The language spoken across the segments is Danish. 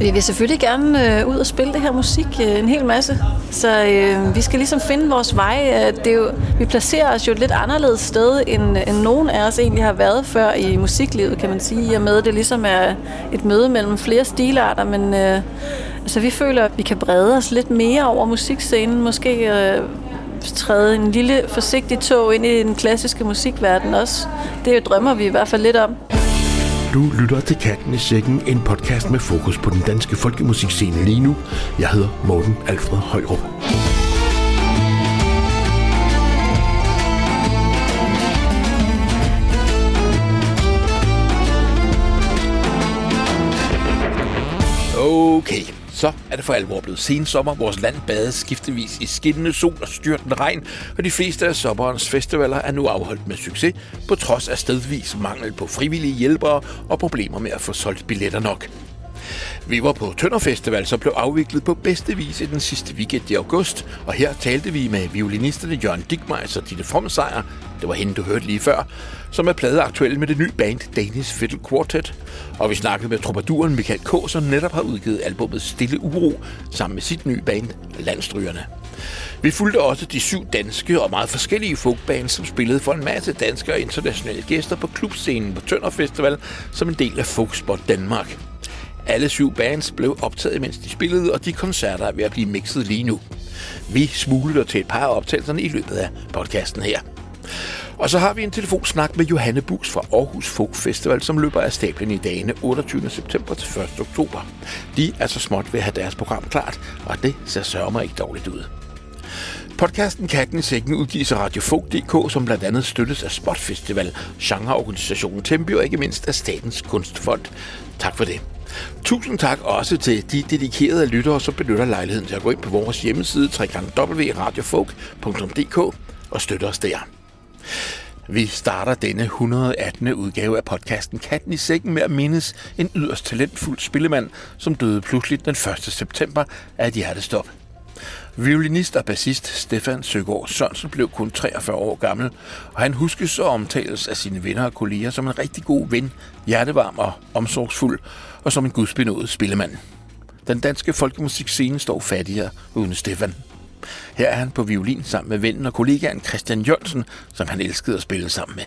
Vi vil selvfølgelig gerne øh, ud og spille det her musik øh, en hel masse. Så øh, vi skal ligesom finde vores vej. Øh, det er jo, vi placerer os jo et lidt anderledes sted, end, end nogen af os egentlig har været før i musiklivet, kan man sige. I og med, at det ligesom er et møde mellem flere stilarter, men øh, altså, vi føler, at vi kan brede os lidt mere over musikscenen. Måske øh, træde en lille forsigtig tog ind i den klassiske musikverden også. Det drømmer vi i hvert fald lidt om. Du lytter til Katten i Sækken, en podcast med fokus på den danske folkemusikscene lige nu. Jeg hedder Morten Alfred Højrup. Okay, så er det for alvor blevet sensommer. Vores land bades skiftevis i skinnende sol og styrtende regn, og de fleste af sommerens festivaler er nu afholdt med succes, på trods af stedvis mangel på frivillige hjælpere og problemer med at få solgt billetter nok. Vi var på Tønder Festival, som blev afviklet på bedste vis i den sidste weekend i august, og her talte vi med violinisterne Jørgen Digmeier og Ditte Fromsejr, det var hende, du hørte lige før, som er pladeaktuel med det nye band Danish Fiddle Quartet. Og vi snakkede med troubaduren Michael K., som netop har udgivet albumet Stille Uro sammen med sit nye band Landstrygerne. Vi fulgte også de syv danske og meget forskellige folkbands, som spillede for en masse danske og internationale gæster på klubscenen på Tønder Festival som en del af Folkspot Danmark. Alle syv bands blev optaget, mens de spillede, og de koncerter er ved at blive mixet lige nu. Vi smuglede til et par af optagelserne i løbet af podcasten her. Og så har vi en telefonsnak med Johanne Bus fra Aarhus Folk Festival, som løber af stablen i dagene 28. september til 1. oktober. De er så småt ved at have deres program klart, og det ser sørger mig ikke dårligt ud. Podcasten Katten i Sækken udgives af Radiofog.dk, som blandt andet støttes af Spot Festival, genreorganisationen Tempi og ikke mindst af Statens Kunstfond. Tak for det. Tusind tak også til de dedikerede lyttere, som benytter lejligheden til at gå ind på vores hjemmeside www.radiofolk.dk og støtte os der. Vi starter denne 118. udgave af podcasten Katten i sækken med at mindes en yderst talentfuld spillemand, som døde pludselig den 1. september af et hjertestop. Violinist og bassist Stefan Søgaard Sørensen blev kun 43 år gammel, og han huskes og omtales af sine venner og kolleger som en rigtig god ven, hjertevarm og omsorgsfuld, og som en gudsbenået spillemand. Den danske folkemusikscene står fattigere uden Stefan. Her er han på violin sammen med vennen og kollegaen Christian Jørgensen, som han elskede at spille sammen med.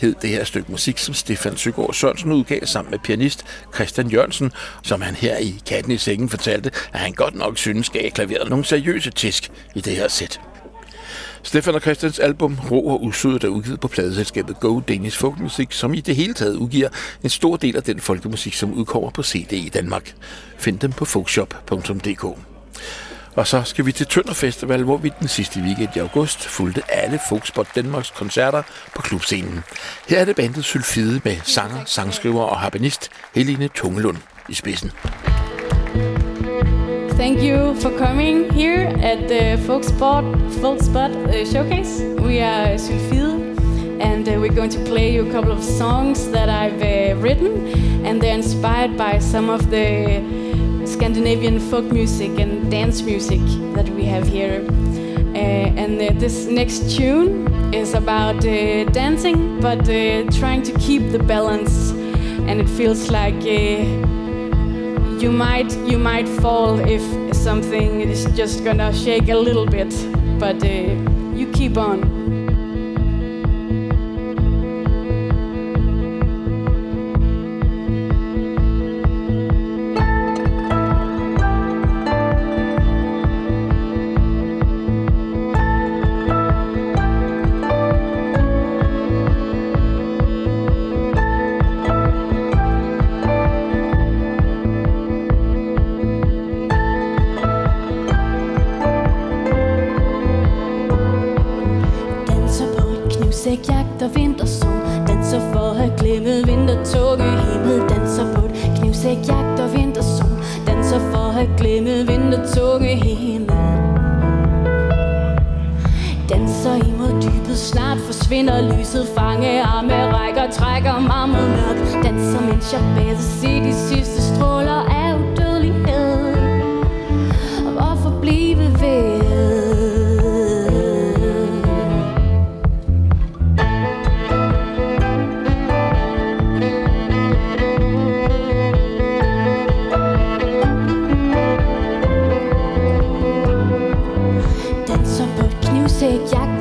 Hed det her stykke musik, som Stefan Søgaard Sørensen udgav sammen med pianist Christian Jørgensen, som han her i Katten i Sengen fortalte, at han godt nok synes gav klaveret nogle seriøse tisk i det her sæt. Stefan og Christians album Rå og Usødet er udgivet på pladeselskabet Go Danish Folk Music, som i det hele taget udgiver en stor del af den folkemusik, som udkommer på CD i Danmark. Find dem på folkshop.dk. Og så skal vi til Tønder Festival, hvor vi den sidste weekend i august fulgte alle Folksport Danmarks koncerter på klubscenen. Her er det bandet Sylfide med sanger, sangskriver og harpenist Helene Tungelund i spidsen. Thank you for coming here at uh, the Folksport, Folksport uh, Showcase. We are Sylfide and uh, we're going to play you a couple of songs that I've uh, written and they're inspired by some of the Scandinavian folk music and dance music that we have here. Uh, and uh, this next tune is about uh, dancing, but uh, trying to keep the balance. And it feels like uh, you might you might fall if something is just gonna shake a little bit, but uh, you keep on. Sækjagt og vintersol. Danser for at glemme vintertunge himmel. Danser på et knivsækjagt og vintersol. Danser for at glemme vintertog i himmel. Danser imod dybet Snart forsvinder lyset. Fange arme rækker Trækker mig mod mørk Danser mens jeg bader Se de sidste stråler af.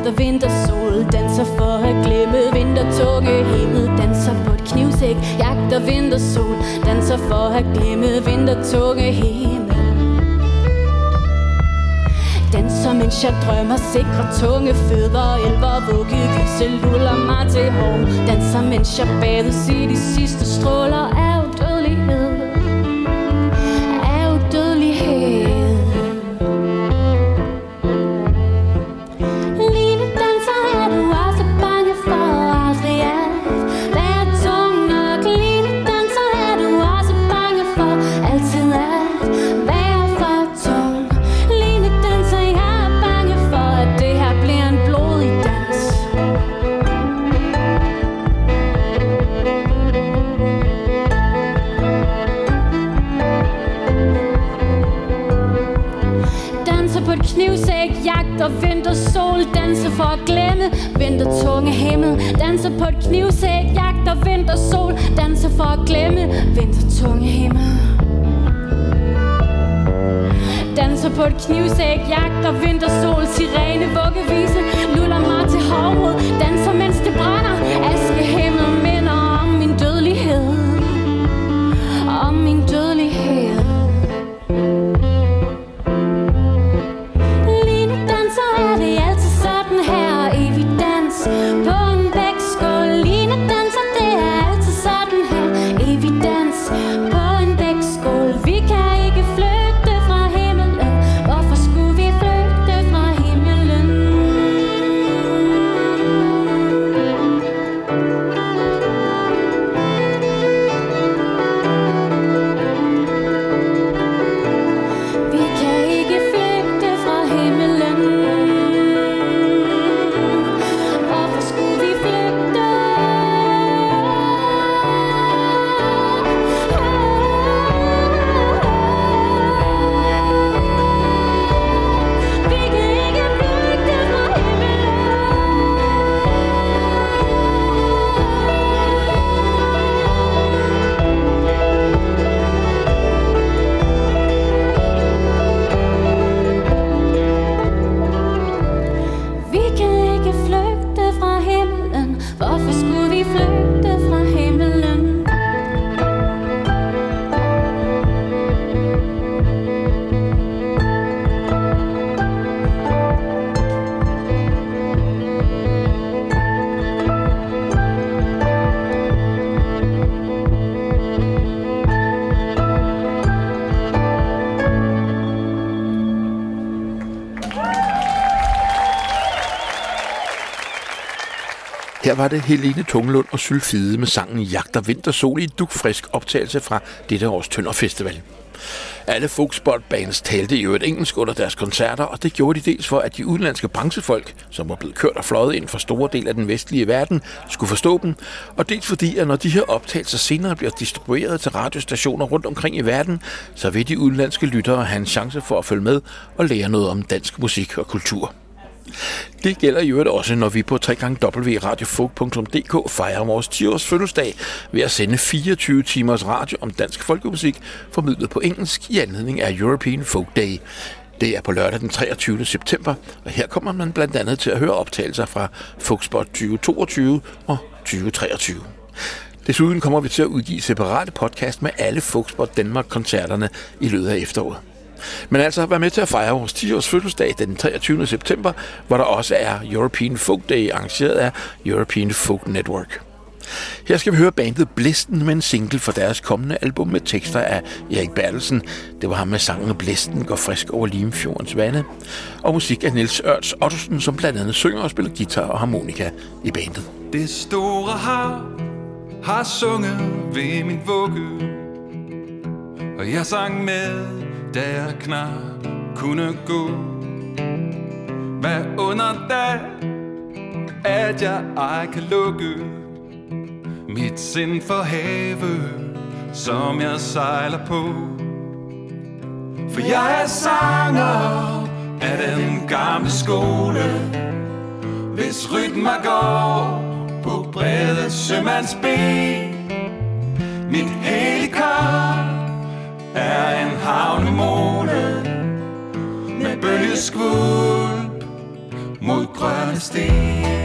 efter vintersol Danser for at glemme vintertåke Himmel danser på et knivsæk. Jagter vintersol Danser for at glemme vintertåke Himmel Danser mens jeg drømmer. Sikre tunge fødder Elver vugge Vise luller mig til hår Danser mens jeg bader Se de sidste stråler af Knivsæk, jagt og vintersol Danser for at glemme vintertunge himmel. Danser på et knivsæk, jagt og vintersol Sirene, vuggevise, luller mig til hårmod Danser mens det brænder, aske Her var det Helene Tungelund og Sylfide med sangen Jagter Vintersol i et dukfrisk optagelse fra dette års Tønder Festival. Alle folkspotbands talte i øvrigt engelsk under deres koncerter, og det gjorde de dels for, at de udenlandske branchefolk, som var blevet kørt og fløjet ind fra store dele af den vestlige verden, skulle forstå dem, og dels fordi, at når de her optagelser senere bliver distribueret til radiostationer rundt omkring i verden, så vil de udenlandske lyttere have en chance for at følge med og lære noget om dansk musik og kultur. Det gælder i øvrigt også, når vi på www.radiofolk.dk fejrer vores 10 års fødselsdag ved at sende 24 timers radio om dansk folkemusik, formidlet på engelsk i anledning af European Folk Day. Det er på lørdag den 23. september, og her kommer man blandt andet til at høre optagelser fra Folkspot 2022 og 2023. Desuden kommer vi til at udgive separate podcast med alle Folkspot Danmark-koncerterne i løbet af efteråret. Men altså, vær med til at fejre vores 10-års fødselsdag den 23. september, hvor der også er European Folk Day, arrangeret af European Folk Network. Her skal vi høre bandet Blisten med en single for deres kommende album med tekster af Erik Bertelsen. Det var ham med sangen Blisten går frisk over Limfjordens vande. Og musik af Niels Ørts Ottosen, som blandt andet synger og spiller guitar og harmonika i bandet. Det store hav har sunget ved min vugge Og jeg sang med da jeg knap kunne gå Hvad under da, at jeg ej kan lukke Mit sind for have, som jeg sejler på. For jeg er sanger af den gamle skole. Hvis rytmer går på brede sømandsben. Mit helikopter er en havnemole med bølgeskvulp mod grønne sten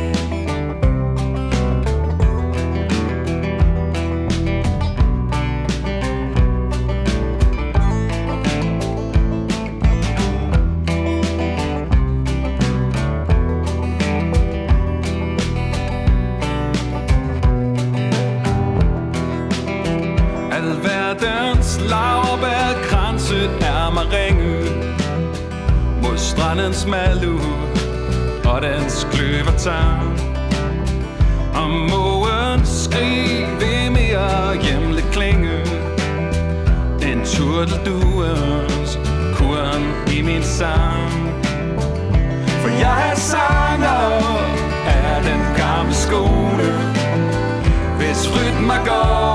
strandens malu og dens kløvertang. Og mågen skrig ved mere hjemle klinge end turtelduens kuren i min sang. For jeg er sanger af den gamle skole, hvis rytmer går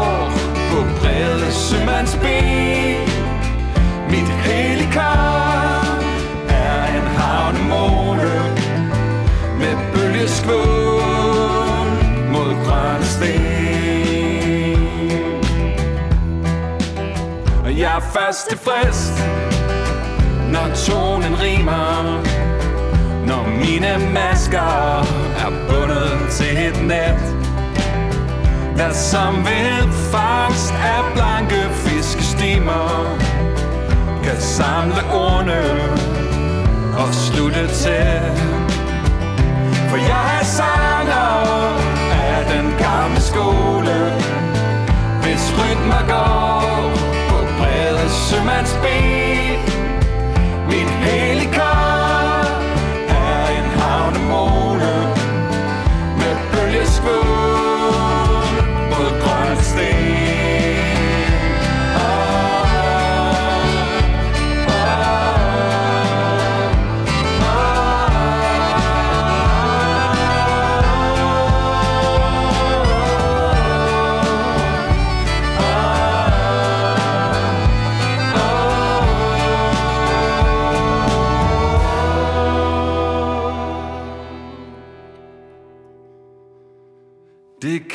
Og jeg er når tonen rimer, når mine masker er bundet til et net. Der som ved fangst af blanke fiskestimer kan samle ordene og slutte til For jeg er sanger af den gamle skole Hvis rytmer går sømands ben. Mit helikopter er en havnemone Med bølgeskvål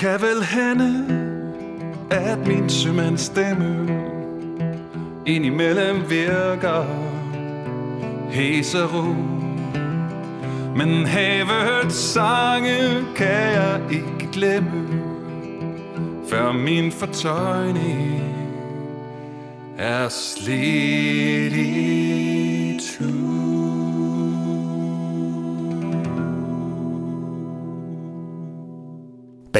kan vel hende, at min sømands stemme indimellem virker hæsero. Men havets sange kan jeg ikke glemme, før min fortøjning er slidt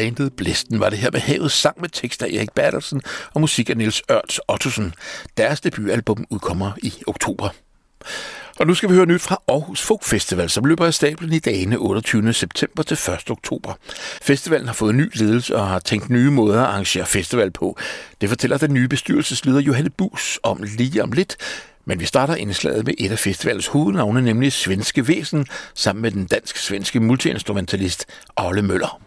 bandet Blæsten var det her med havet sang med tekster af Erik Bertelsen og musik af Niels Ørts Ottosen. Deres debutalbum udkommer i oktober. Og nu skal vi høre nyt fra Aarhus Folk Festival, som løber af stablen i dagene 28. september til 1. oktober. Festivalen har fået ny ledelse og har tænkt nye måder at arrangere festival på. Det fortæller den nye bestyrelsesleder Johanne Bus om lige om lidt. Men vi starter indslaget med et af festivalets hovednavne, nemlig Svenske Væsen, sammen med den dansk-svenske multiinstrumentalist Aule Møller.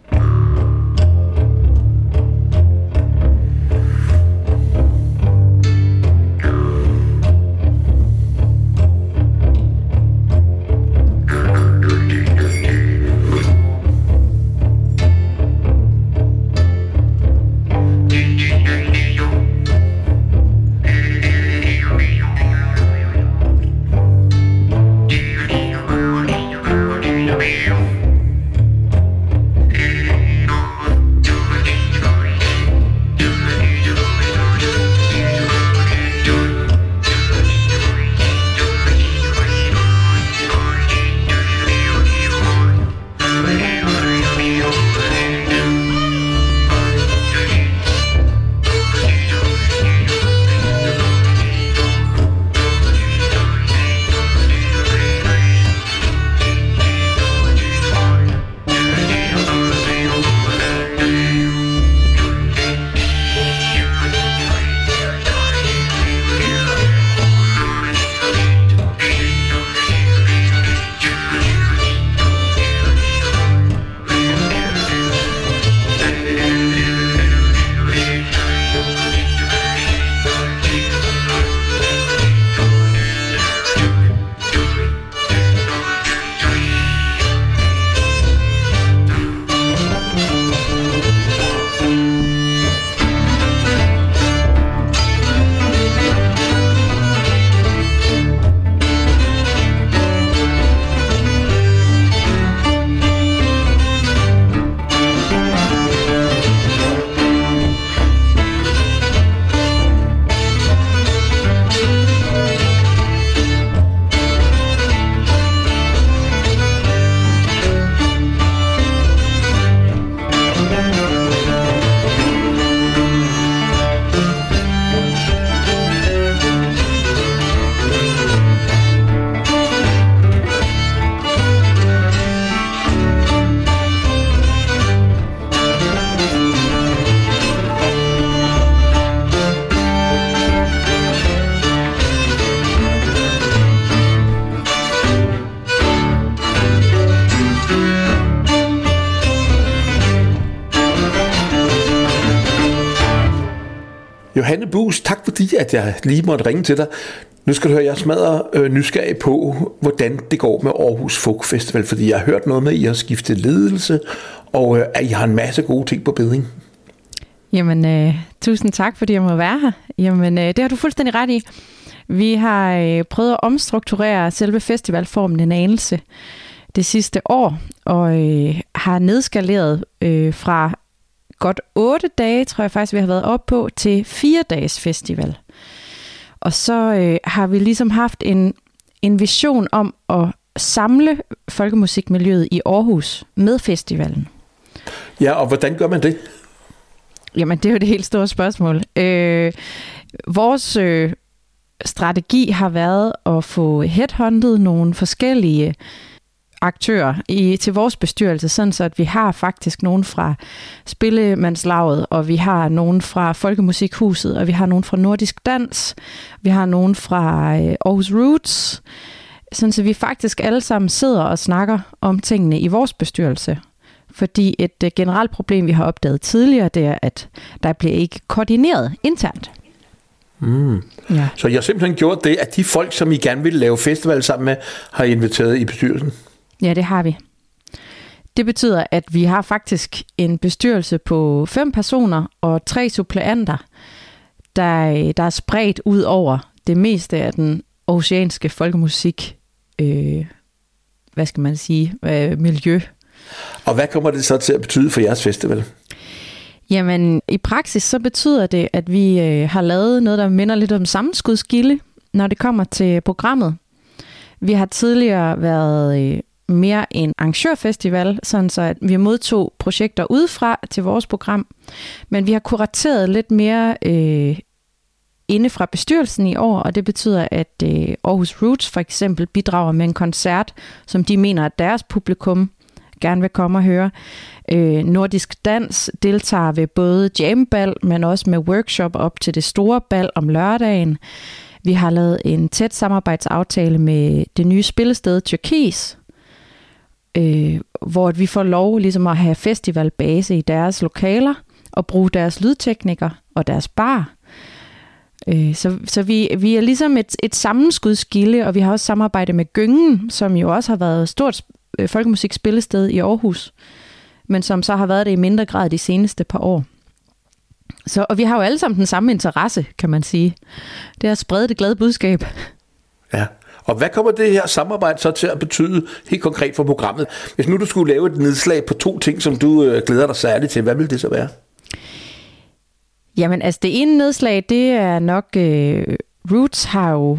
Jeg lige måtte ringe til dig. Nu skal du høre, jeg smadrer øh, nysgerrig på, hvordan det går med Aarhus Folk Festival, fordi jeg har hørt noget med, at I har skiftet ledelse, og øh, at I har en masse gode ting på bedring. Jamen, øh, tusind tak, fordi jeg må være her. Jamen, øh, det har du fuldstændig ret i. Vi har øh, prøvet at omstrukturere selve festivalformen en anelse det sidste år, og øh, har nedskaleret øh, fra godt otte dage, tror jeg faktisk, vi har været op på, til fire dages festival. Og så øh, har vi ligesom haft en, en vision om at samle folkemusikmiljøet i Aarhus med festivalen. Ja, og hvordan gør man det? Jamen, det er jo det helt store spørgsmål. Øh, vores øh, strategi har været at få headhunted nogle forskellige aktører i, til vores bestyrelse, sådan så at vi har faktisk nogen fra Spillemandslaget, og vi har nogen fra Folkemusikhuset, og vi har nogen fra Nordisk Dans, vi har nogen fra øh, Aarhus Roots, sådan så vi faktisk alle sammen sidder og snakker om tingene i vores bestyrelse. Fordi et uh, generelt problem, vi har opdaget tidligere, det er, at der bliver ikke koordineret internt. Mm. Ja. Så jeg har simpelthen gjort det, at de folk, som I gerne vil lave festival sammen med, har inviteret i bestyrelsen? Ja, det har vi. Det betyder, at vi har faktisk en bestyrelse på fem personer og tre suppleanter, der, der er spredt ud over det meste af den oceanske folkemusik, øh, hvad skal man sige, øh, miljø. Og hvad kommer det så til at betyde for jeres festival? Jamen, i praksis så betyder det, at vi øh, har lavet noget, der minder lidt om sammenskudskilde, når det kommer til programmet. Vi har tidligere været øh, mere en arrangørfestival, sådan så at vi modtog projekter udefra til vores program. Men vi har kurateret lidt mere øh, inde fra bestyrelsen i år, og det betyder, at øh, Aarhus Roots for eksempel bidrager med en koncert, som de mener, at deres publikum gerne vil komme og høre. Øh, Nordisk Dans deltager ved både jambal, men også med workshop op til det store bal om lørdagen. Vi har lavet en tæt samarbejdsaftale med det nye spillested Tyrkis, øh, hvor vi får lov ligesom at have festivalbase i deres lokaler og bruge deres lydtekniker og deres bar. Øh, så så vi, vi er ligesom et, et sammenskudskilde, og vi har også samarbejdet med Gyngen, som jo også har været et stort øh, folkemusikspillested i Aarhus, men som så har været det i mindre grad de seneste par år. Så, og vi har jo alle sammen den samme interesse, kan man sige. Det er at sprede det glade budskab. Ja. Og hvad kommer det her samarbejde så til at betyde helt konkret for programmet? Hvis nu du skulle lave et nedslag på to ting, som du øh, glæder dig særligt til, hvad vil det så være? Jamen altså det ene nedslag, det er nok, øh, Roots har jo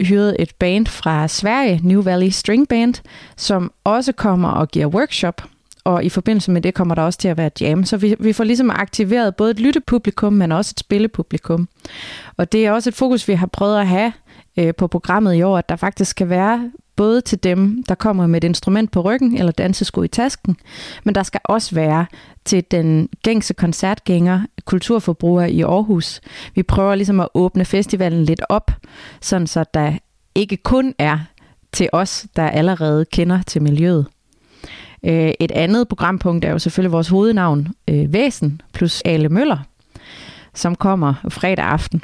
hyret et band fra Sverige, New Valley String Band, som også kommer og giver workshop. Og i forbindelse med det kommer der også til at være jam. Så vi, vi får ligesom aktiveret både et lyttepublikum, men også et spillepublikum. Og det er også et fokus, vi har prøvet at have øh, på programmet i år, at der faktisk skal være både til dem, der kommer med et instrument på ryggen eller dansesko i tasken, men der skal også være til den gængse koncertgænger, kulturforbruger i Aarhus. Vi prøver ligesom at åbne festivalen lidt op, sådan så der ikke kun er til os, der allerede kender til miljøet. Øh, et andet programpunkt er jo selvfølgelig vores hovednavn, øh, Væsen, plus Ale Møller, som kommer fredag aften.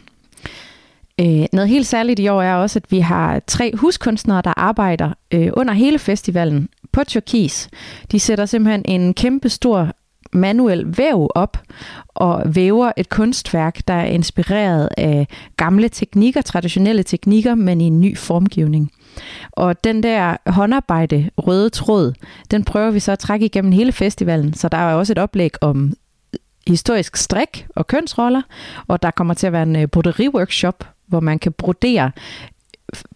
Øh, noget helt særligt i år er også, at vi har tre huskunstnere, der arbejder øh, under hele festivalen på Tyrkis. De sætter simpelthen en kæmpe stor manuel væv op og væver et kunstværk, der er inspireret af gamle teknikker, traditionelle teknikker, men i en ny formgivning. Og den der håndarbejde, røde tråd, den prøver vi så at trække igennem hele festivalen, så der er også et oplæg om historisk strik og kønsroller, og der kommer til at være en øh, broderi-workshop, hvor man kan brodere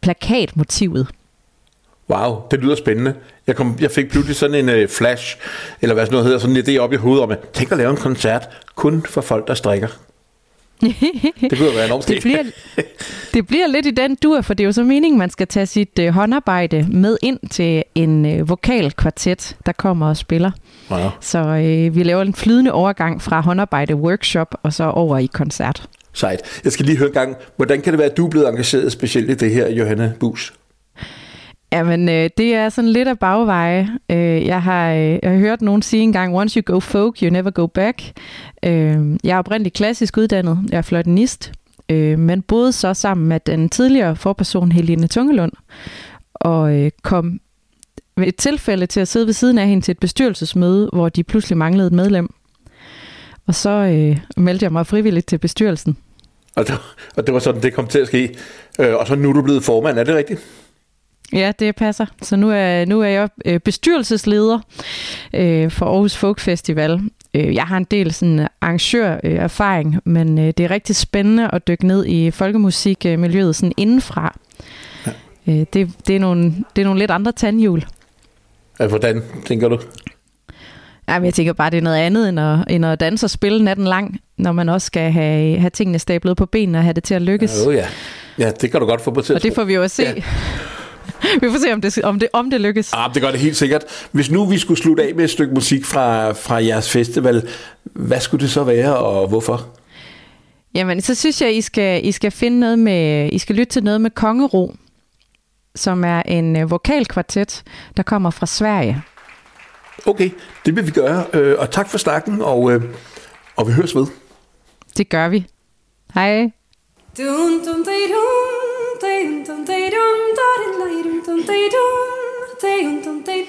plakatmotivet. Wow, det lyder spændende. Jeg, kom, jeg fik pludselig sådan en uh, flash, eller hvad sådan noget hedder, sådan en idé op i hovedet om, at tænk at lave en koncert kun for folk, der strikker. det kunne være enormt det bliver, det bliver lidt i den dur, for det er jo så meningen, man skal tage sit uh, håndarbejde med ind til en uh, vokalkvartet, der kommer og spiller. Wow. Så uh, vi laver en flydende overgang fra håndarbejde workshop og så over i koncert. Sejt. Jeg skal lige høre en gang, hvordan kan det være, at du er blevet engageret specielt i det her, Johanne Bus? Jamen, øh, det er sådan lidt af bagveje. Øh, jeg, har, øh, jeg har hørt nogen sige engang, once you go folk, you never go back. Øh, jeg er oprindeligt klassisk uddannet. Jeg er fløjtenist, øh, men boede så sammen med den tidligere forperson Helene Tungelund, og øh, kom ved et tilfælde til at sidde ved siden af hende til et bestyrelsesmøde, hvor de pludselig manglede et medlem. Og så øh, meldte jeg mig frivilligt til bestyrelsen. Og det, og det var sådan, det kom til at ske. Øh, og så nu er du blevet formand, er det rigtigt? Ja, det passer. Så nu er, nu er jeg øh, bestyrelsesleder øh, for Aarhus Folk Festival. Øh, jeg har en del sådan arrangørerfaring, øh, men øh, det er rigtig spændende at dykke ned i folkemusikmiljøet sådan indenfra. Ja. Det, det, er nogle, det er nogle lidt andre tandhjul. Hvordan tænker du? Jamen, jeg tænker bare, det er noget andet end at, end at danse og spille natten lang, når man også skal have, have tingene stablet på benene og have det til at lykkes. Ja, ja. ja det kan du godt få på til Og det får vi jo at se. Ja. vi får se, om det, om det, om det lykkes. Ah, det gør det helt sikkert. Hvis nu vi skulle slutte af med et stykke musik fra, fra jeres festival, hvad skulle det så være, og hvorfor? Jamen, så synes jeg, I skal, I skal finde noget med, I skal lytte til noget med Kongero, som er en øh, vokalkvartet, der kommer fra Sverige. Okay, det vil vi gøre. Øh, og tak for snakken, og, øh, og vi høres ved. Det gør vi. Hej. Dum, dum, de, dum, dum, de, dum, dum, dum, de, dum, dum, dum, dum, dum, dum,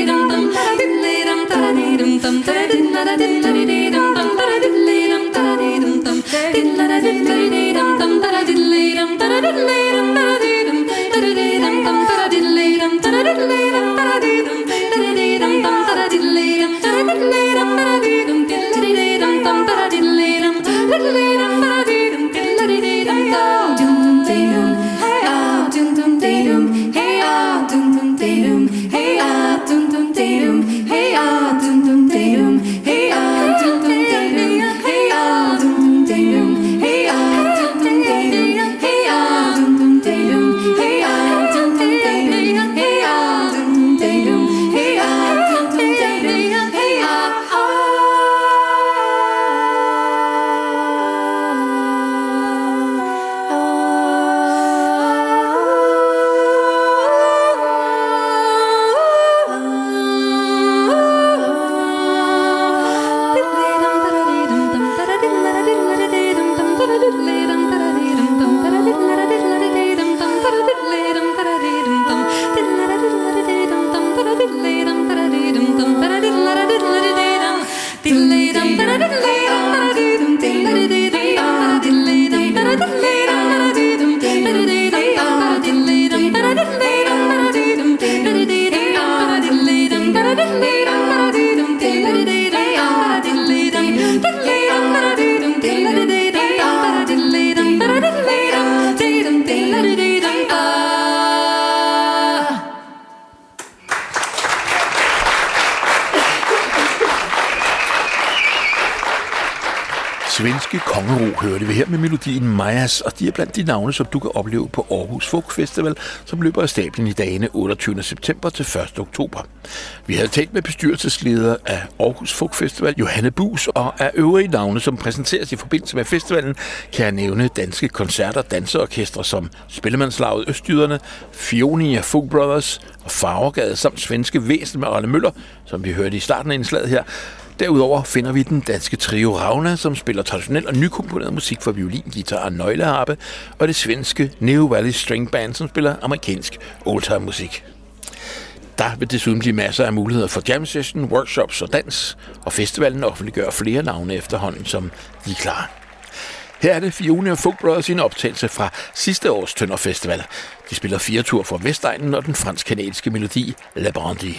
Svenske hørte vi her med melodien Majas, og de er blandt de navne, som du kan opleve på Aarhus Folk Festival, som løber af stablen i dagene 28. september til 1. oktober. Vi havde talt med bestyrelsesleder af Aarhus Folk Festival, Johanne Bus, og af øvrige navne, som præsenteres i forbindelse med festivalen, kan jeg nævne danske koncerter, danseorkestre som Spillemandslaget Østjyderne, Fionia Folk Brothers og Farvergade samt svenske væsen med Arne Møller, som vi hørte i starten af indslaget her, Derudover finder vi den danske trio Ravna, som spiller traditionel og nykomponeret musik for violin, guitar og nøgleharpe, og det svenske Neo Valley String Band, som spiller amerikansk oldtime musik. Der vil desuden blive masser af muligheder for jam session, workshops og dans, og festivalen offentliggør flere navne efterhånden, som de er klar. Her er det Fiona og Folk Brothers i en optagelse fra sidste års Tønder Festival. De spiller fire tur fra Vestegnen og den fransk-kanadiske melodi La Brandie.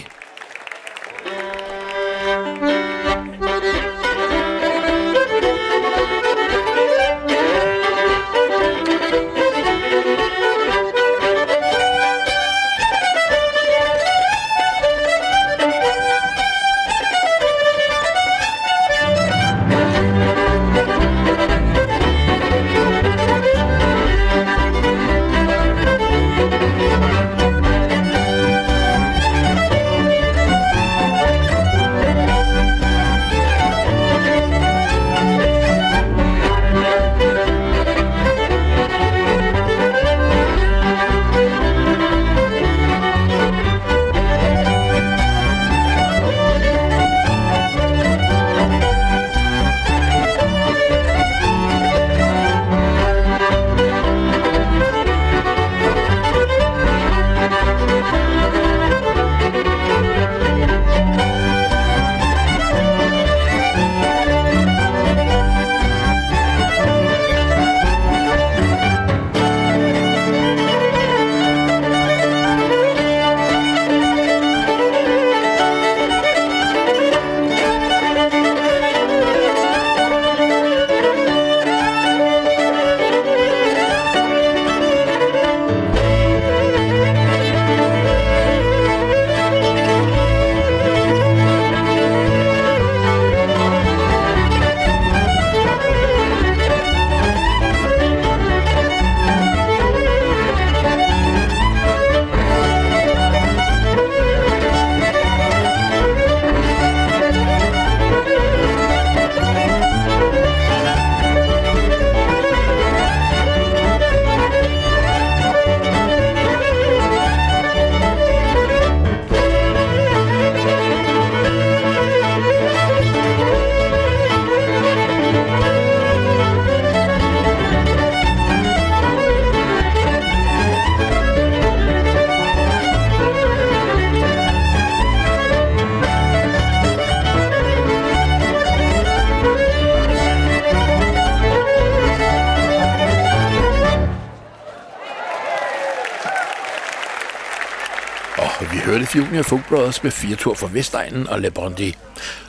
Hørte Folk Brothers med fire tur fra Vestegnen og Le Bondi.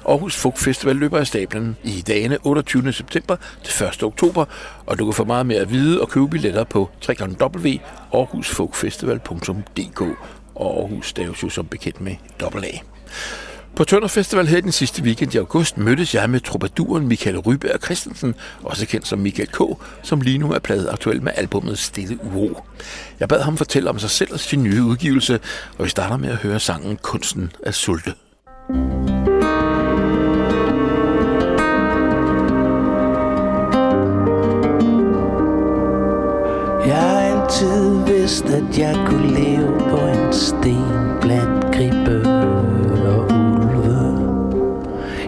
Aarhus Folk Festival løber af stablen i dagene 28. september til 1. oktober, og du kan få meget mere at vide og købe billetter på www.aarhusfolkfestival.dk og Aarhus staves jo som bekendt med AA. På Tønder Festival her den sidste weekend i august mødtes jeg med troubaduren Michael Ryberg Christensen, også kendt som Michael K., som lige nu er pladet aktuel med albumet Stille Uro. Jeg bad ham fortælle om sig selv og sin nye udgivelse, og vi starter med at høre sangen Kunsten at sulte. Jeg altid vidste, at jeg kunne leve på en sten blandt gribbe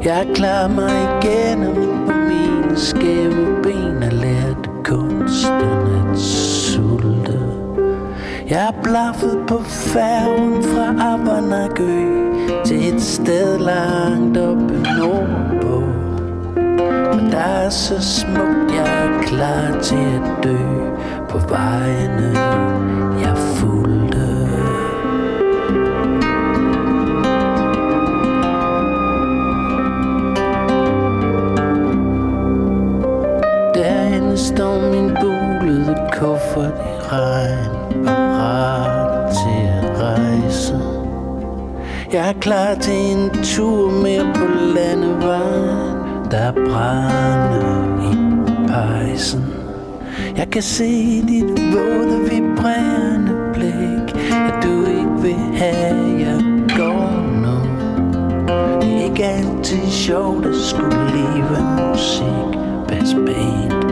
jeg klarer mig igennem på mine skæve ben og lært kunsten at sulte. Jeg har blaffet på færgen fra Abernakø til et sted langt oppe nordpå. Og der er så smukt, jeg er klar til at dø på vejene, jeg Derinde står min bulede kuffert i regn, parat til at rejse. Jeg er klar til en tur mere på landevejen, der brænder i pejsen. Jeg kan se dit våde, vibrerende blik At du ikke vil have, jeg går nu Det er ikke altid sjovt at skulle leve musik Pas pænt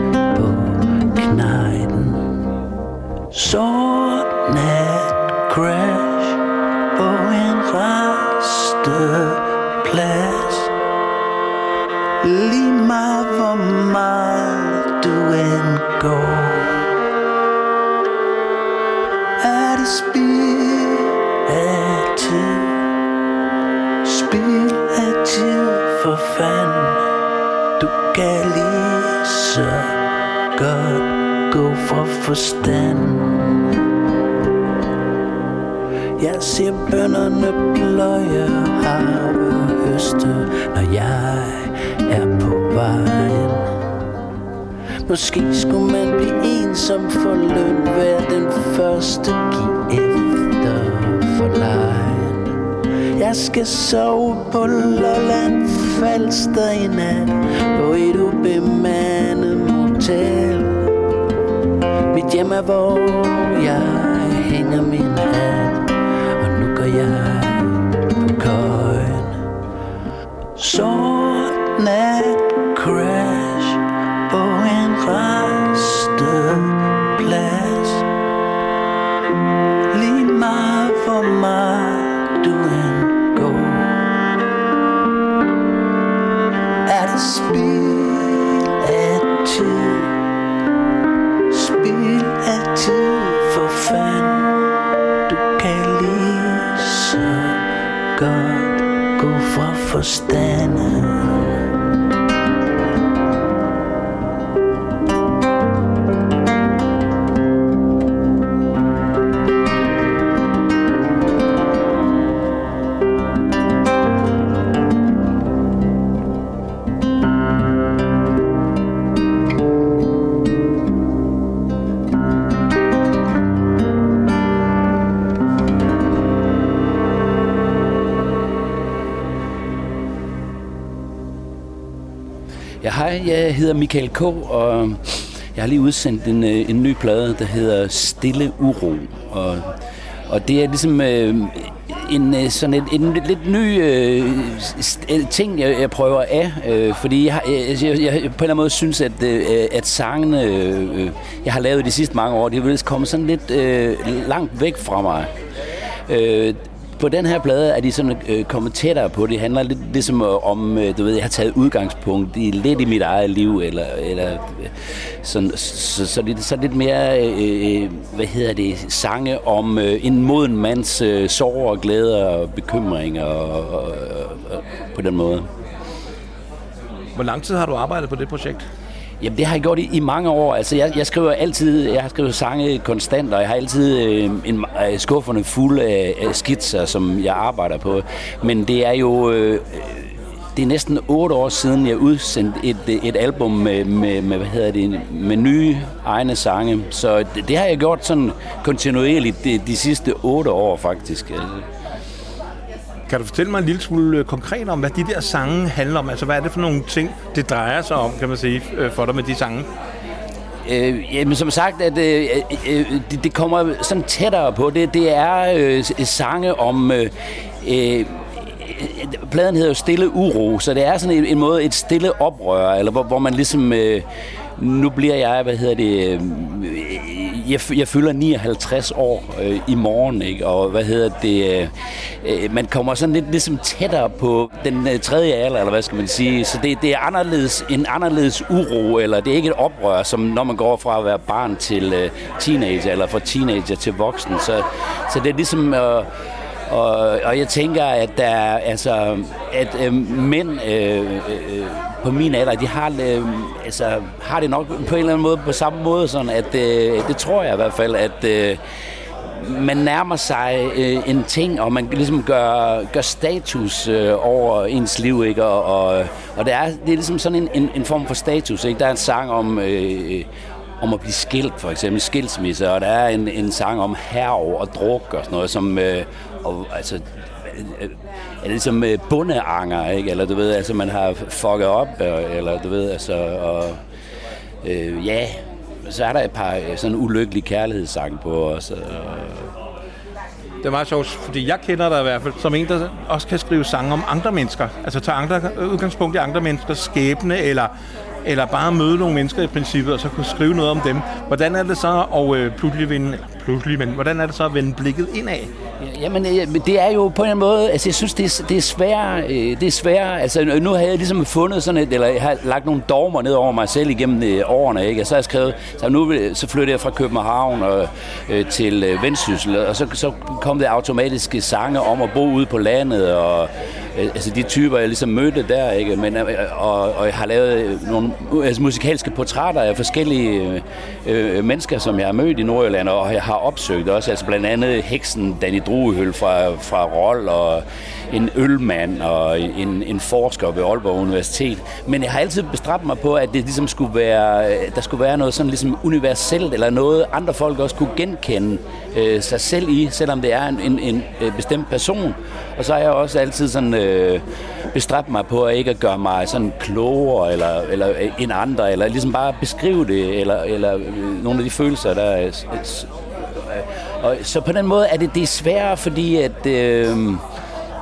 knejden Sort nat crash forstand. Jeg ser bønderne pløje have høste Når jeg er på vejen. Måske skulle man blive ensom for løn Vær den første give efter for lejen. Jeg skal sove på Lolland Falster i nat På et ubemandet motel. Mit hjem er hvor jeg hænger min hat Og nu går jeg fra forstanden hedder Michael K., og jeg har lige udsendt en, øh, en ny plade, der hedder Stille Uro. Og, og det er ligesom øh, en, øh, sådan en, en lidt ny øh, øh, ting, jeg, jeg prøver af. Øh, fordi jeg, jeg, jeg, jeg på en eller anden måde synes, at, øh, at sangene, øh, jeg har lavet de sidste mange år, de er vist kommet sådan lidt øh, langt væk fra mig. Øh, på den her plade er de sådan øh, kommet tættere på. Det handler lidt ligesom øh, om, øh, du ved, jeg har taget udgangspunkt i lidt i mit eget liv, eller, eller øh, sådan, så, så, lidt, så lidt mere, øh, øh, hvad hedder det, sange om øh, en moden mands øh, sorg og glæder og bekymringer og, og, og, og, på den måde. Hvor lang tid har du arbejdet på det projekt? Jamen, det har jeg gjort i, i mange år. Altså, jeg, jeg skriver altid, jeg har skrevet sange konstant, og jeg har altid øh, en, øh, skufferne fuld af, af skitser, som jeg arbejder på. Men det er jo... Øh, det er næsten otte år siden, jeg udsendte et, et album med, med, med, hvad hedder det, med nye egne sange. Så det, det har jeg gjort sådan kontinuerligt de, de sidste otte år, faktisk. Altså. Kan du fortælle mig en lille smule øh, konkret om, hvad de der sange handler om? Altså, hvad er det for nogle ting, det drejer sig om, kan man sige, øh, for dig med de sange? Øh, jamen, som sagt, at øh, øh, øh, det, det kommer sådan tættere på. Det, det er øh, sange om... Øh, øh, pladen hedder jo Stille Uro, så det er sådan en, en måde et stille oprør, eller hvor, hvor man ligesom... Øh, nu bliver jeg, hvad hedder det, øh, jeg, jeg fylder 59 år øh, i morgen, ikke? og hvad hedder det, øh, øh, man kommer sådan lidt ligesom tættere på den øh, tredje alder, eller hvad skal man sige, så det, det er anderledes, en anderledes uro, eller det er ikke et oprør, som når man går fra at være barn til øh, teenager, eller fra teenager til voksen, så, så det er ligesom... Øh, og, og jeg tænker, at der altså, at øh, mænd øh, øh, øh, på min alder, de har, øh, altså, har det nok på en eller anden måde på samme måde, sådan at øh, det tror jeg i hvert fald, at øh, man nærmer sig øh, en ting, og man ligesom gør, gør status øh, over ens liv, ikke? Og, og, og det, er, det er ligesom sådan en, en, en form for status, ikke? Der er en sang om... Øh, om at blive skilt, for eksempel skilsmisse, og der er en, en sang om herv og druk og sådan noget, som, øh, og, altså, er det ligesom øh, bundeanger, ikke? Eller du ved, altså man har fucket op, eller du ved, altså, og øh, ja, så er der et par øh, sådan ulykkelige kærlighedssange på os. Og, det er meget sjovt, fordi jeg kender dig i hvert fald som en, der også kan skrive sange om andre mennesker. Altså tage andre, øh, udgangspunkt i andre menneskers skæbne, eller eller bare møde nogle mennesker i princippet, og så kunne skrive noget om dem. Hvordan er det så at øh, pludselig vende, eller pludselig, men hvordan er det så at vende blikket indad? Jamen, øh, det er jo på en måde, altså jeg synes, det er, det er svært, øh, det er svært, altså nu har jeg ligesom fundet sådan et, eller jeg har lagt nogle dogmer ned over mig selv igennem øh, årene, ikke? Og så har jeg skrevet, så nu så flytter jeg fra København og, øh, til Vendsyssel, og så, så kom det automatiske sange om at bo ude på landet, og Øh, altså de typer, jeg ligesom mødte der, ikke? Men, øh, og, og jeg har lavet nogle altså, musikalske portrætter af forskellige øh, øh, mennesker, som jeg har mødt i Nordjylland, og jeg har opsøgt også, altså blandt andet heksen Danny Druehøl fra, fra Roll, og en ølmand og en, en forsker ved Aalborg Universitet. Men jeg har altid bestræbt mig på, at det ligesom skulle være, der skulle være noget sådan ligesom universelt, eller noget andre folk også kunne genkende øh, sig selv i, selvom det er en, en, en bestemt person. Og så har jeg også altid sådan øh, øh, bestræbe mig på at ikke at gøre mig sådan klogere eller, eller en andre, eller ligesom bare beskrive det, eller, eller øh, nogle af de følelser, der er... Øh, og, så på den måde er det, det er sværere, fordi at øh,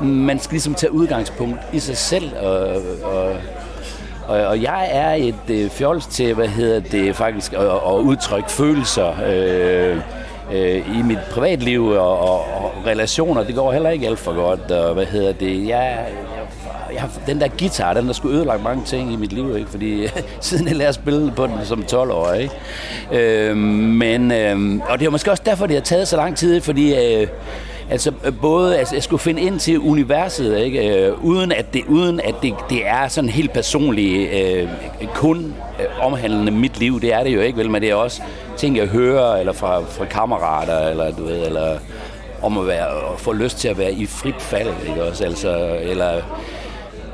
man skal ligesom tage udgangspunkt i sig selv, og, og og, og jeg er et øh, fjols til, hvad hedder det faktisk, at, at udtrykke følelser. Øh, øh, i mit privatliv og, og, og relationer, det går heller ikke alt for godt. Og hvad hedder det? Jeg, jeg, jeg, den der guitar, den der skulle ødelagt mange ting i mit liv, ikke? Fordi siden jeg lærte at spille på den som 12 år, ikke? Øh, men, øh, og det er måske også derfor, det har taget så lang tid, fordi øh, Altså både, altså jeg skulle finde ind til universet, ikke? Øh, uden at det, uden at det, det er sådan helt personligt øh, kun øh, omhandlende mit liv. Det er det jo ikke, vel? Men det er også ting, jeg hører, eller fra, fra kammerater, eller du ved, eller om at, være, at få lyst til at være i frit fald, ikke også? Altså, eller...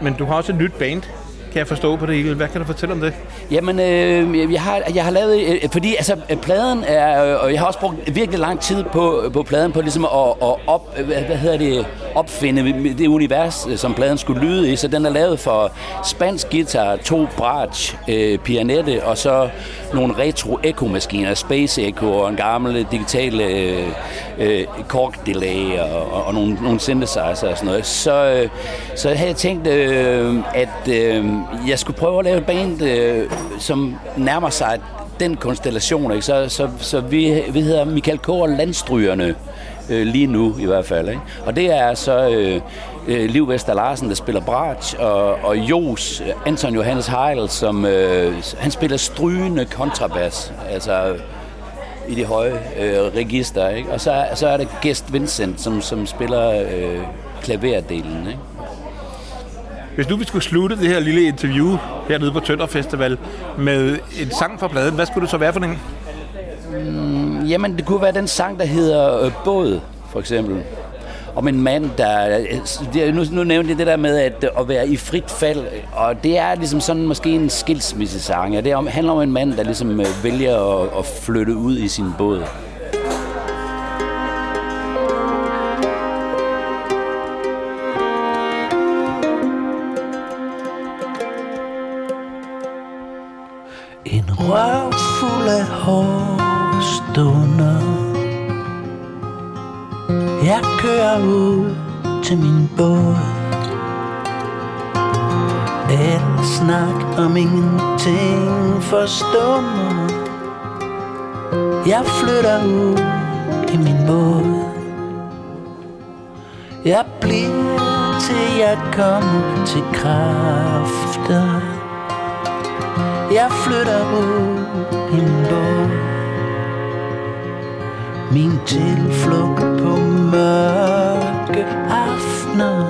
Men du har også et nyt band kan jeg forstå på det hele. Hvad kan du fortælle om det? Jamen, øh, jeg, har, jeg har lavet... Øh, fordi altså, pladen er... Øh, og jeg har også brugt virkelig lang tid på, på pladen, på ligesom at, at op, hvad, hvad hedder det, opfinde det univers, øh, som pladen skulle lyde i. Så den er lavet for spansk guitar, to bratsch, øh, pianette, og så nogle retro echo-maskiner, Space Echo og en gammel øh, digital øh, øh, kork delay og, og, og nogle, nogle synthesizer og sådan noget. Så, øh, så havde jeg tænkt, øh, at øh, jeg skulle prøve at lave et band, øh, som nærmer sig den konstellation. Ikke? Så, så, så vi, vi hedder Michael K. og Landstrygerne øh, lige nu i hvert fald. Ikke? Og det er så øh, øh, Liv Vester Larsen, der spiller bratsch, og, og Jos, Anton Johannes Heil, som øh, han spiller strygende kontrabas, altså i de høje øh, register. Ikke? Og så, så er der Gæst Vincent, som, som spiller øh, klaverdelen. Ikke? Hvis du vi skulle slutte det her lille interview hernede på Tønder Festival med en sang fra pladen, hvad skulle det så være for en? Mm, jamen, det kunne være den sang, der hedder øh, Båd, for eksempel. Om en mand, der... Øh, nu, nu nævnte jeg det der med at, øh, at være i frit fald, øh, og det er ligesom sådan måske en skilsmissesang. Ja, det om, handler om en mand, der ligesom vælger at, at flytte ud i sin båd. En røv fuld af hår stunder Jeg kører ud til min båd. En snak om ingenting forstummer. Jeg flytter ud i min båd. Jeg bliver til jeg kommer til kræfter. Jeg flytter ud i min båd. Min tilflugt på mørke aftener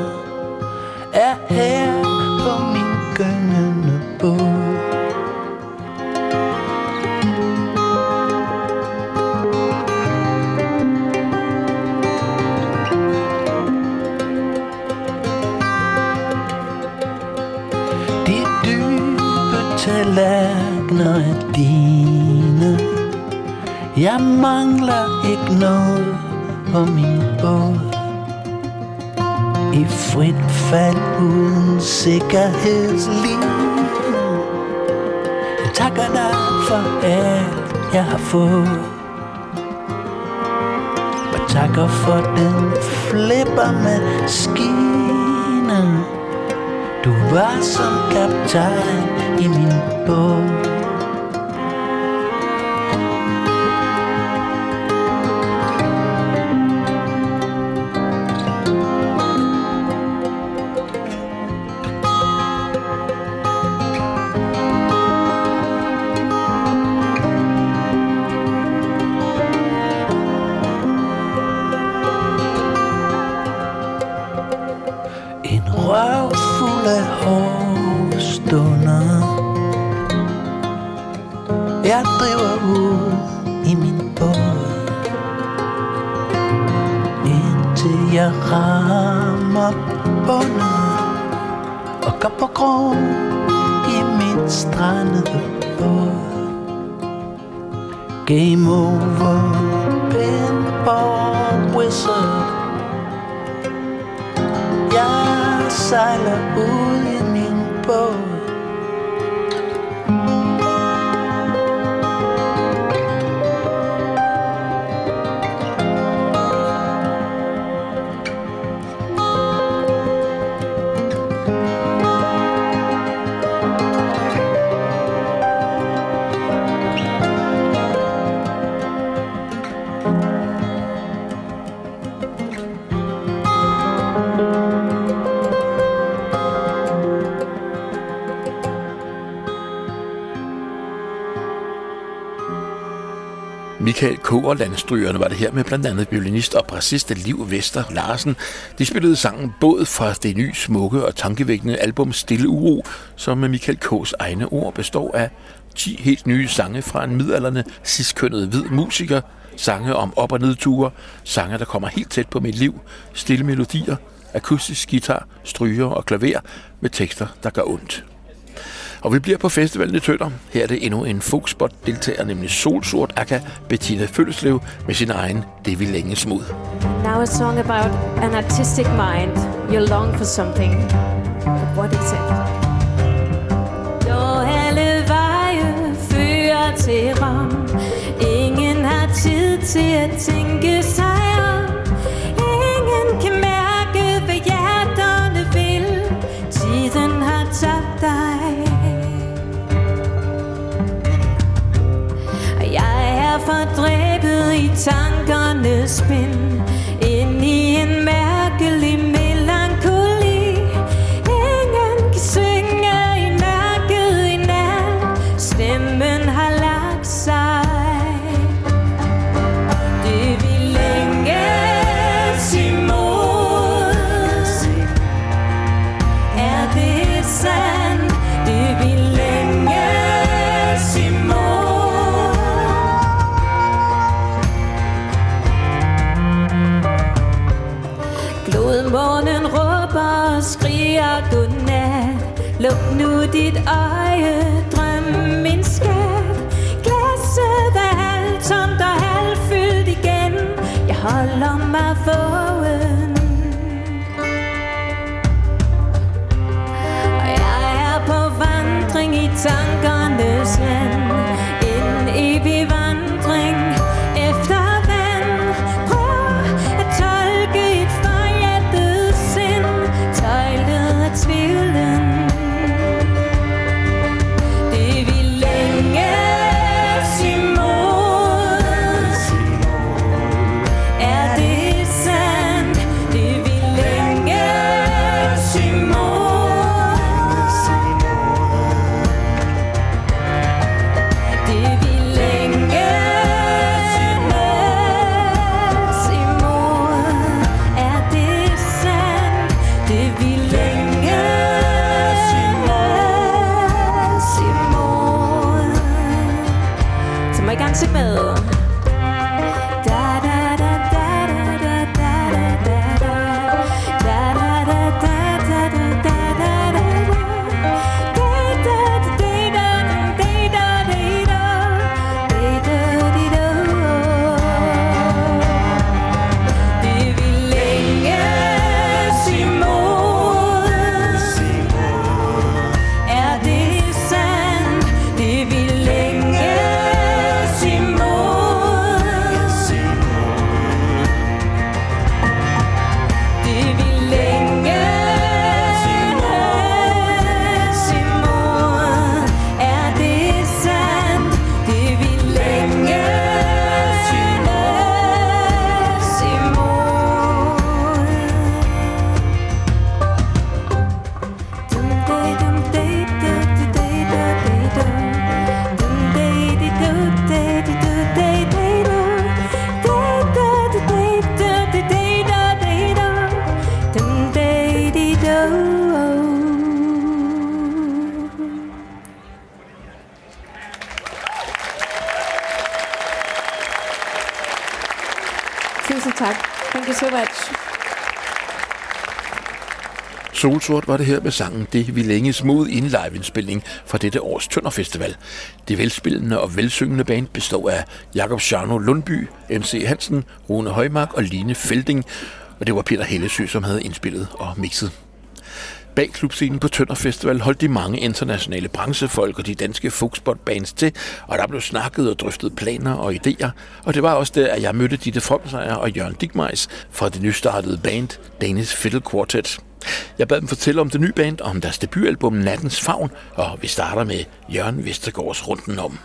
Er her på min gyngende bog. De dybe tallerkener er dine jeg mangler ikke noget på min båd I frit fald uden sikkerhedsliv. Jeg takker dig for alt jeg har fået. Og takker for den flipper med skine. Du var som kaptajn i min båd Michael K. og Landstrygerne var det her med blandt andet violinist og bassist Liv Vester Larsen. De spillede sangen Båd fra det nye, smukke og tankevækkende album Stille Uro, som med Michael K.'s egne ord består af 10 helt nye sange fra en midalderne sidstkønnet hvid musiker, sange om op- og nedture, sange, der kommer helt tæt på mit liv, stille melodier, akustisk guitar, stryger og klaver med tekster, der gør ondt. Og vi bliver på festivalen i Tønder. Her er det endnu en folkspot-deltager, nemlig Solsort Akka Bettina Følleslev med sin egen Det vi længe smud. Now a song about an artistic mind. You long for something. But what is it? Når alle veje fører til Rom Ingen har tid til at tænke sig tankernes spin. Mit øje, drøm min skat Glasset er halvtomt og halvfyldt igen. Jeg holder mig vågen. Og jeg er på vandring i tanker sort var det her med sangen Det vi længes mod i en liveindspilning fra dette års Tønderfestival. Det velspillende og velsyngende band består af Jakob Scharno Lundby, MC Hansen, Rune Højmark og Line Felding, og det var Peter Hellesø, som havde indspillet og mixet. Bag klubscenen på Tønder Festival holdt de mange internationale branchefolk og de danske folkspot-bands til, og der blev snakket og drøftet planer og idéer, og det var også der, at jeg mødte Ditte Fromsejer og Jørgen Digmejs fra det nystartede band Danish Fiddle Quartet. Jeg bad dem fortælle om det nye band og om deres debutalbum Nattens Favn, og vi starter med Jørgen Vestergaards Runden om.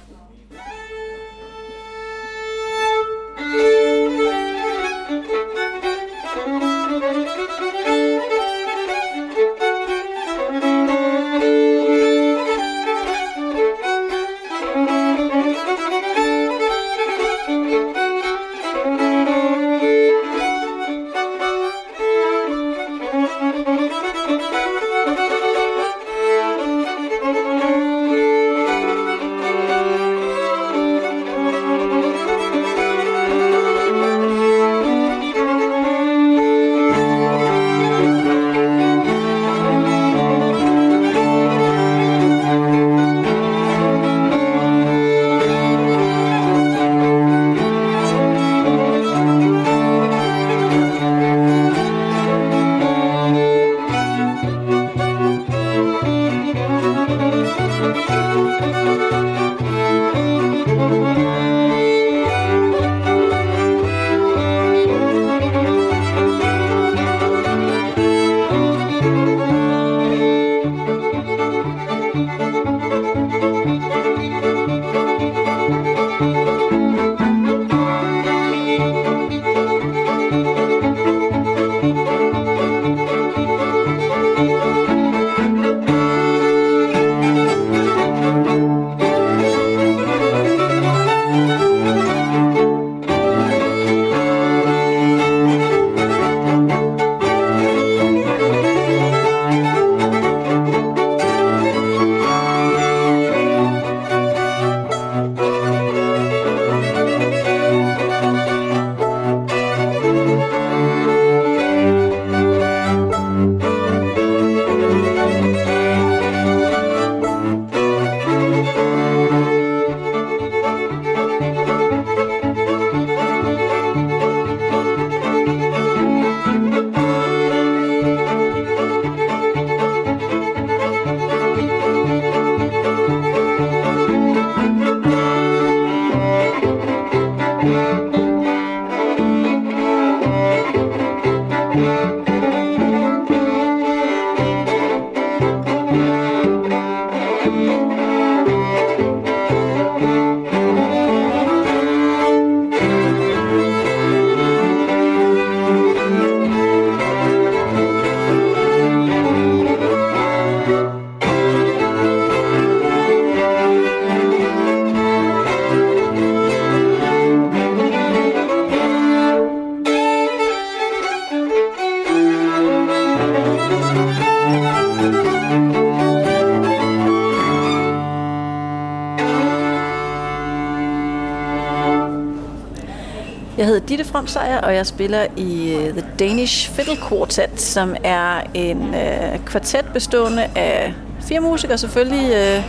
Hedder og jeg spiller i uh, The Danish Fiddle Quartet, som er en uh, kvartet bestående af fire musikere selvfølgelig. Uh,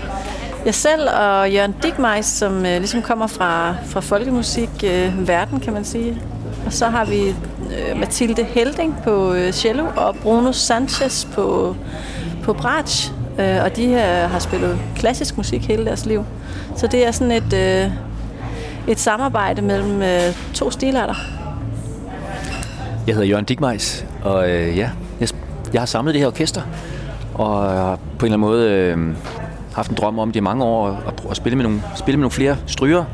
jeg selv og Jørgen Digmeis, som uh, ligesom kommer fra, fra folkemusik uh, verden, kan man sige. Og så har vi uh, Mathilde Helding på uh, cello og Bruno Sanchez på, på bratsch. Uh, og de her har spillet klassisk musik hele deres liv. Så det er sådan et... Uh, et samarbejde mellem øh, to stilarter. Jeg hedder Jørgen Digmejs, og øh, ja, jeg, jeg har samlet det her orkester, og har på en eller anden måde øh, haft en drøm om det i mange år, at, at spille, med nogle, spille med nogle flere stryger.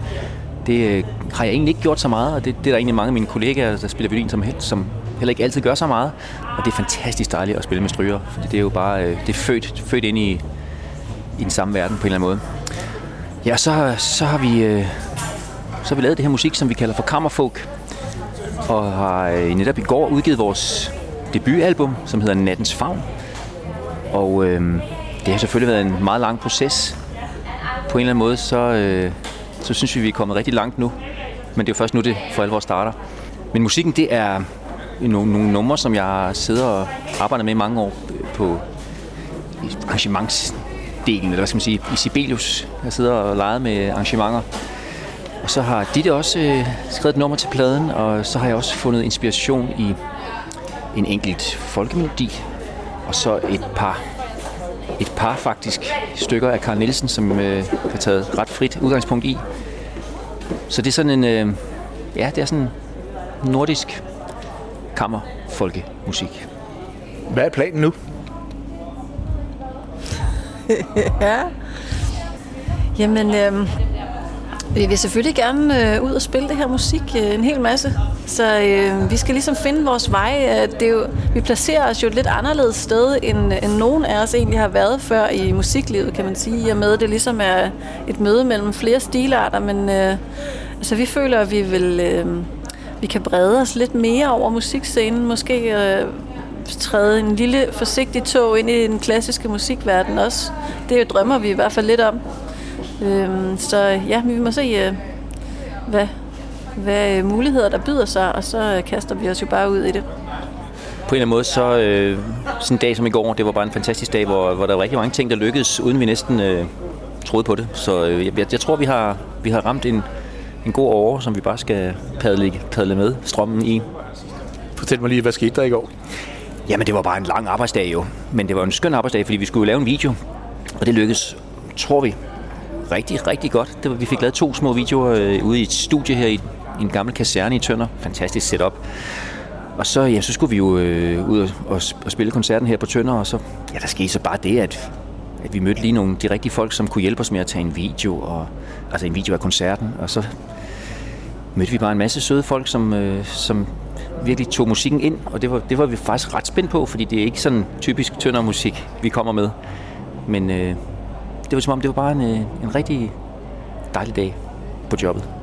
Det øh, har jeg egentlig ikke gjort så meget, og det, det er der egentlig mange af mine kollegaer, der spiller violin, som, som heller ikke altid gør så meget. Og det er fantastisk dejligt at spille med stryger, for det er jo bare øh, det er født, født ind i, i den samme verden på en eller anden måde. Ja, så, så har vi... Øh, så har vi lavet det her musik, som vi kalder for kammerfolk, og har øh, netop i går udgivet vores debutalbum, som hedder Nattens Favn. Og øh, det har selvfølgelig været en meget lang proces. På en eller anden måde, så, øh, så synes vi, vi er kommet rigtig langt nu. Men det er jo først nu, det for alvor starter. Men musikken, det er nogle, nogle numre, som jeg sidder og arbejder med i mange år på arrangementsdelen, eller hvad skal man sige, i Sibelius. Jeg sidder og leger med arrangementer og så har Ditte også øh, skrevet et nummer til pladen, og så har jeg også fundet inspiration i en enkelt folkemelodi, og så et par, et par faktisk stykker af Carl Nielsen, som øh, har taget ret frit udgangspunkt i. Så det er sådan en, øh, ja, det er sådan nordisk kammer folkemusik. Hvad er planen nu? ja. Jamen, øh, vi vil selvfølgelig gerne øh, ud og spille det her musik øh, en hel masse. Så øh, vi skal ligesom finde vores vej. Øh, det er jo, vi placerer os jo et lidt anderledes sted, end, end nogen af os egentlig har været før i musiklivet, kan man sige. I og med, at det ligesom er et møde mellem flere stilarter. Men øh, altså, vi føler, at vi vil... Øh, vi kan brede os lidt mere over musikscenen. Måske øh, træde en lille forsigtig tog ind i den klassiske musikverden også. Det er jo drømmer vi i hvert fald lidt om. Øhm, så ja, vi må se, øh, hvad, hvad muligheder der byder sig, og så kaster vi os jo bare ud i det. På en eller anden måde, så øh, sådan en dag som i går, det var bare en fantastisk dag, hvor, hvor der var rigtig mange ting, der lykkedes, uden vi næsten øh, troede på det. Så øh, jeg, jeg tror, vi har, vi har ramt en, en god år, som vi bare skal padle, padle med strømmen i. Fortæl mig lige, hvad skete der i går? Jamen, det var bare en lang arbejdsdag jo. Men det var en skøn arbejdsdag, fordi vi skulle lave en video. Og det lykkedes, tror vi, rigtig, rigtig godt. Det var, vi fik lavet to små videoer øh, ude i et studie her i, i en gammel kaserne i Tønder. Fantastisk setup. Og så, ja, så skulle vi jo øh, ud og, og, og spille koncerten her på Tønder, og så, ja, der skete så bare det, at, at vi mødte lige nogle de rigtige folk, som kunne hjælpe os med at tage en video, og, altså en video af koncerten, og så mødte vi bare en masse søde folk, som, øh, som virkelig tog musikken ind, og det var, det var vi faktisk ret spændt på, fordi det er ikke sådan typisk Tønder musik, vi kommer med. Men øh, det var som om, det var bare en, øh, en rigtig dejlig dag på jobbet.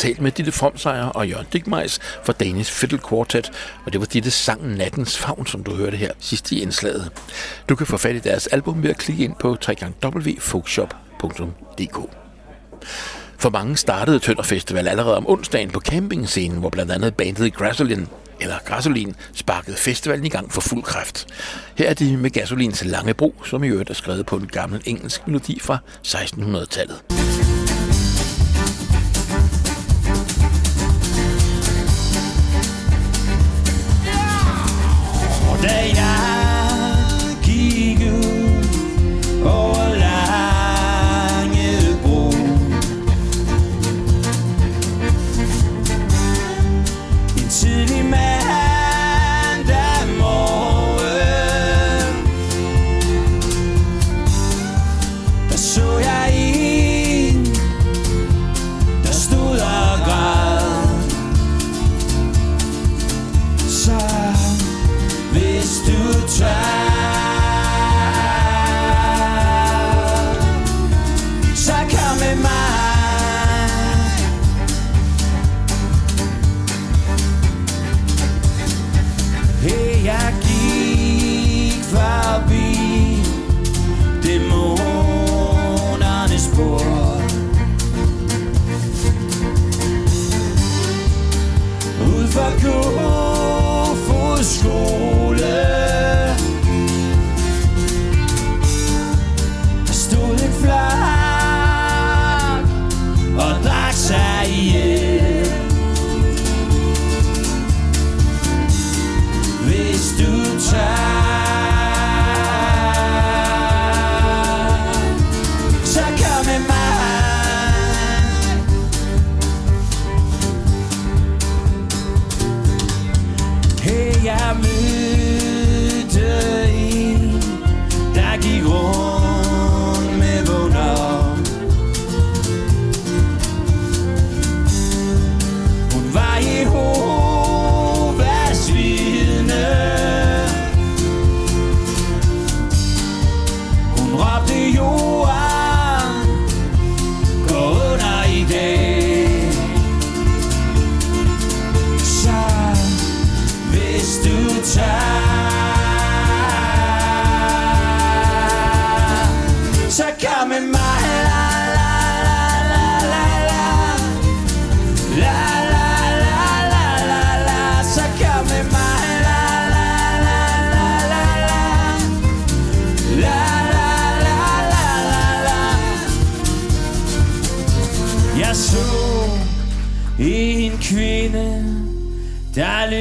talt med Ditte Fromsejer og Jørgen Digmejs fra Danish Fiddle Quartet, og det var Ditte sang Nattens Favn, som du hørte her sidst i indslaget. Du kan få fat i deres album ved at klikke ind på www.folkshop.dk. For mange startede Tønder Festival allerede om onsdagen på campingscenen, hvor blandt andet bandet Grasolin eller Gasolin sparkede festivalen i gang for fuld kraft. Her er de med Gasolins Lange Bro, som i øvrigt er skrevet på en gammel engelsk melodi fra 1600-tallet.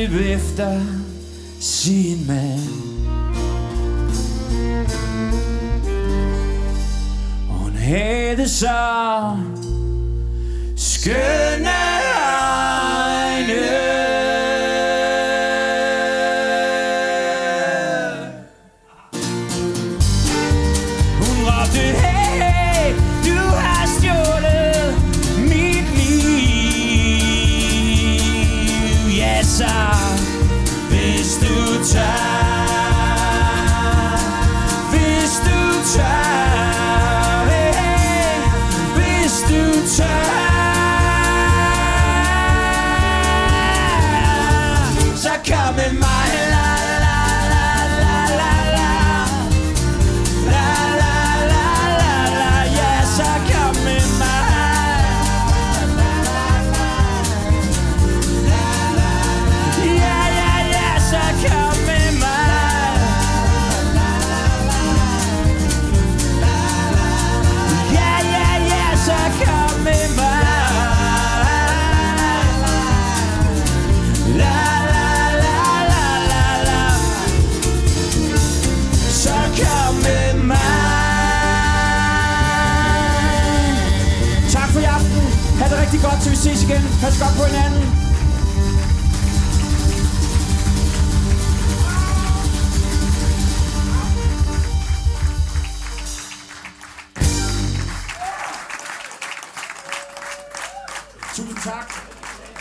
vifta.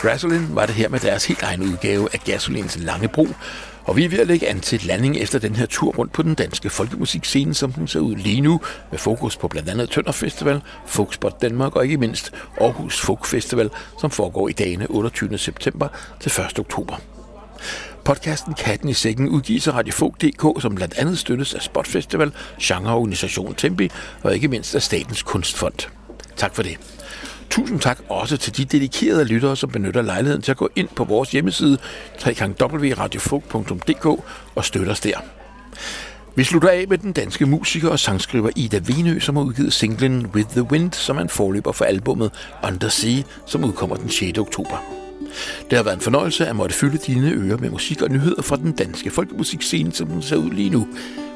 Gasolin var det her med deres helt egen udgave af Gasolins Lange Bro, og vi er ved at lægge an til landing efter den her tur rundt på den danske folkemusikscene, som den ser ud lige nu, med fokus på blandt andet Tønder Festival, Folkspot Danmark og ikke mindst Aarhus Folk Festival, som foregår i dagene 28. september til 1. oktober. Podcasten Katten i Sækken udgives af Radiofog.dk, som blandt andet støttes af Spot Festival, genreorganisationen Tempi og ikke mindst af Statens Kunstfond. Tak for det. Tusind tak også til de dedikerede lyttere, som benytter lejligheden til at gå ind på vores hjemmeside www.radiofog.dk og støtter os der. Vi slutter af med den danske musiker og sangskriver Ida Venø, som har udgivet singlen With the Wind, som er en forløber for albummet Under Sea, som udkommer den 6. oktober. Det har været en fornøjelse at måtte fylde dine ører med musik og nyheder fra den danske folkemusikscene, som den ser ud lige nu.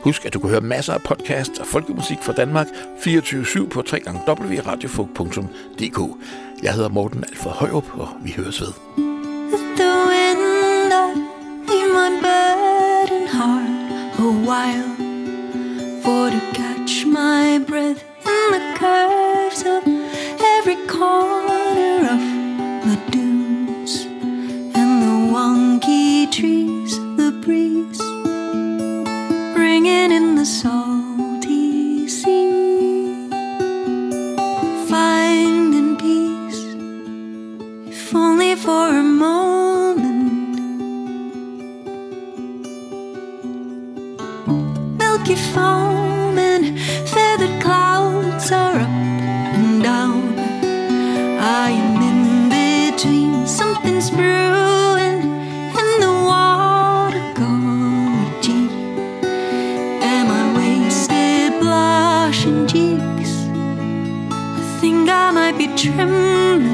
Husk, at du kan høre masser af podcasts og folkemusik fra Danmark 24-7 på www.radiofog.dk. Jeg hedder Morten Alfred Højrup, og vi høres ved. the wind in my burden heart a while for to catch my breath in the curves of every corner of the day trees the breeze bringing in the salty sea finding peace if only for a moment. Milky foam and feathered clouds are up trembling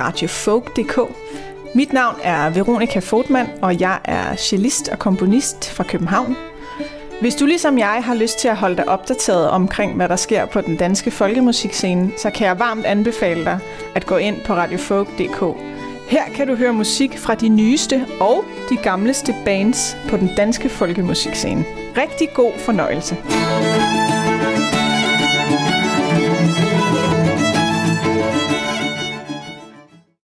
radiofolk.dk. Mit navn er Veronika Fortmann, og jeg er cellist og komponist fra København. Hvis du ligesom jeg har lyst til at holde dig opdateret omkring, hvad der sker på den danske folkemusikscene, så kan jeg varmt anbefale dig at gå ind på radiofolk.dk. Her kan du høre musik fra de nyeste og de gamleste bands på den danske folkemusikscene. Rigtig god fornøjelse.